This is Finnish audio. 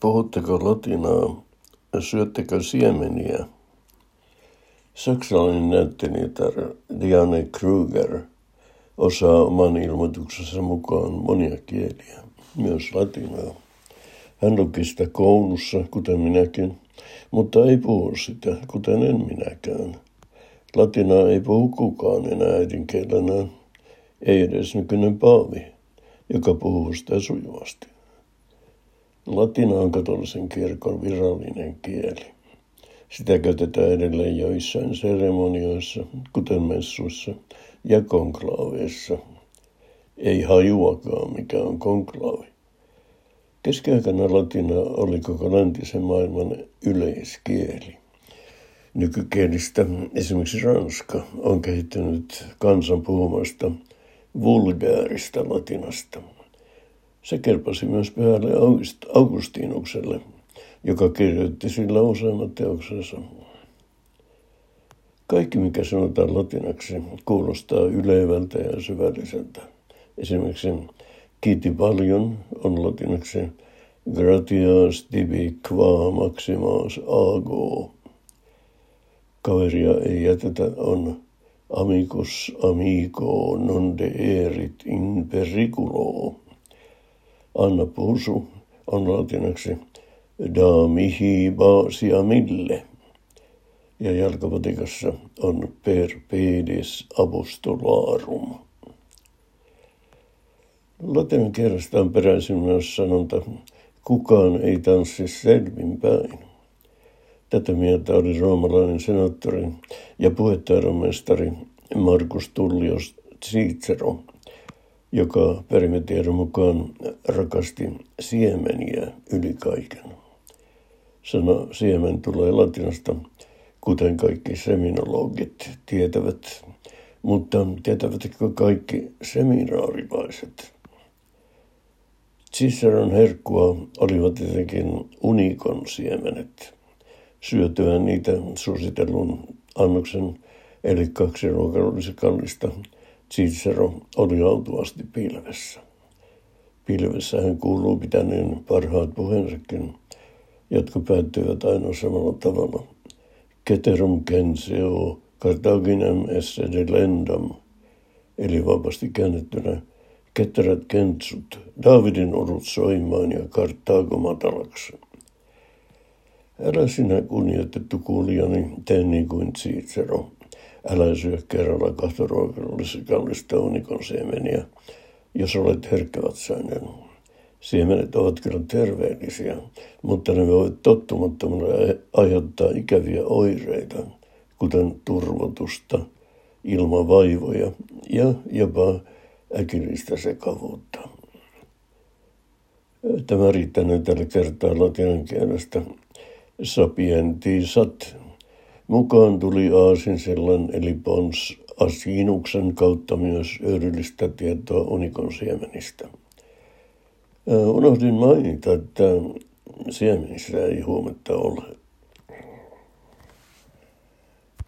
Puhutteko latinaa? Syöttekö siemeniä? Saksalainen näyttelijätar Diane Kruger osaa oman ilmoituksensa mukaan monia kieliä, myös latinaa. Hän luki sitä koulussa, kuten minäkin, mutta ei puhu sitä, kuten en minäkään. Latinaa ei puhu kukaan enää äidinkielenään, ei edes nykyinen paavi, joka puhuu sitä sujuvasti. Latina on katolisen kirkon virallinen kieli. Sitä käytetään edelleen joissain seremonioissa, kuten messuissa ja konklaaveissa. Ei hajuakaan, mikä on konklaavi. Keskiaikana latina oli koko läntisen maailman yleiskieli. Nykykielistä esimerkiksi ranska on kehittynyt kansan puhumasta vulgaarista latinasta. Se kelpasi myös pyhälle Augustinukselle, joka kirjoitti sillä useimmat teoksensa. Kaikki, mikä sanotaan latinaksi, kuulostaa ylevältä ja syvälliseltä. Esimerkiksi kiitti paljon on latinaksi gratias tibi qua maximas ago. Kaveria ei jätetä on amicus amico non de erit in periculo. Anna Pusu on latinaksi da mihi baasia mille. Ja jalkapotikassa on per pedis apostolarum. Latinan kielestä on peräisin myös sanonta, kukaan ei tanssi selvinpäin. Tätä mieltä oli roomalainen senaattori ja puhetaidonmestari Markus Tullios Cicero – joka perimetiedon mukaan rakasti siemeniä yli kaiken. Sana siemen tulee latinasta, kuten kaikki seminologit tietävät, mutta tietävätkö kaikki seminaarilaiset? Ciceron herkkua olivat tietenkin unikon siemenet. Syötyään niitä suositellun annoksen, eli kaksi ruokallisesta Cicero oli autuvasti pilvessä. Pilvessä hän kuuluu pitäneen parhaat puheensakin, jotka päättyvät aina samalla tavalla. Keterum censeo Carthaginem esse delendam, eli vapaasti käännettynä ketterät kentsut, Davidin urut soimaan ja Kartaago matalaksi. Älä sinä kunnioitettu kuulijani, tee niin kuin Cicero. Älä syö kerralla kahta ruokallisesta unikon siemeniä, jos olet herkkävatsainen. Siemenet ovat kyllä terveellisiä, mutta ne voivat tottumattomalla aiheuttaa ikäviä oireita, kuten turvotusta, ilmavaivoja ja jopa äkillistä sekavuutta. Tämä riittää tällä kertaa latinan kielestä sapientisat Mukaan tuli Aasinsillan eli Pons Asinuksen kautta myös hyödyllistä tietoa unikon siemenistä. Unohdin mainita, että siemenissä ei huometta ole.